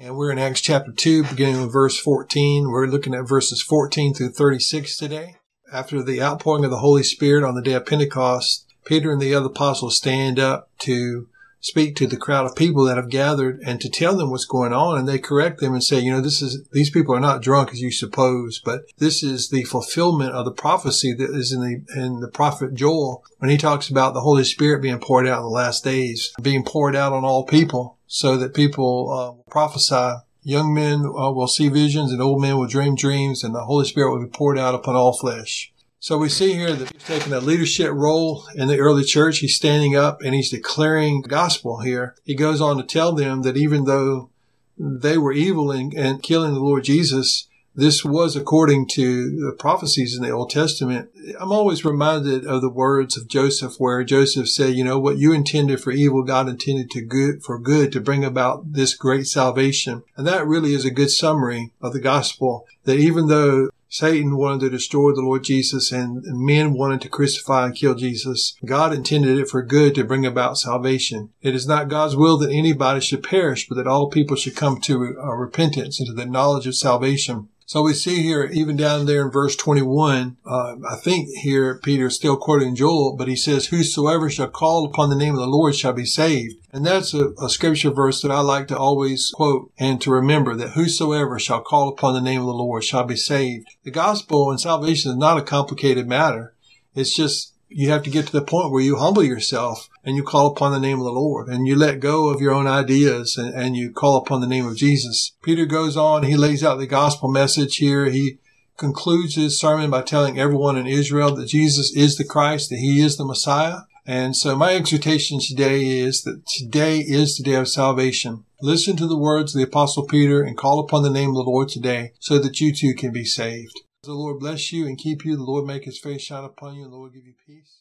And we're in Acts chapter 2, beginning with verse 14. We're looking at verses 14 through 36 today. After the outpouring of the Holy Spirit on the day of Pentecost, Peter and the other apostles stand up to speak to the crowd of people that have gathered and to tell them what's going on and they correct them and say, you know, this is, these people are not drunk as you suppose, but this is the fulfillment of the prophecy that is in the, in the prophet Joel when he talks about the Holy Spirit being poured out in the last days, being poured out on all people so that people uh, prophesy. Young men uh, will see visions and old men will dream dreams and the Holy Spirit will be poured out upon all flesh. So we see here that he's taking a leadership role in the early church. He's standing up and he's declaring gospel here. He goes on to tell them that even though they were evil and, killing the Lord Jesus, this was according to the prophecies in the Old Testament. I'm always reminded of the words of Joseph where Joseph said, you know, what you intended for evil, God intended to good for good to bring about this great salvation. And that really is a good summary of the gospel that even though Satan wanted to destroy the Lord Jesus and men wanted to crucify and kill Jesus. God intended it for good to bring about salvation. It is not God's will that anybody should perish, but that all people should come to uh, repentance and to the knowledge of salvation. So we see here, even down there in verse 21, uh, I think here Peter is still quoting Joel, but he says, Whosoever shall call upon the name of the Lord shall be saved. And that's a, a, scripture verse that I like to always quote and to remember that whosoever shall call upon the name of the Lord shall be saved. The gospel and salvation is not a complicated matter. It's just you have to get to the point where you humble yourself and you call upon the name of the Lord and you let go of your own ideas and, and you call upon the name of Jesus. Peter goes on, he lays out the gospel message here. He concludes his sermon by telling everyone in Israel that Jesus is the Christ, that he is the Messiah. And so my exhortation today is that today is the day of salvation. Listen to the words of the apostle Peter and call upon the name of the Lord today so that you too can be saved. The Lord bless you and keep you. The Lord make his face shine upon you and the Lord give you peace.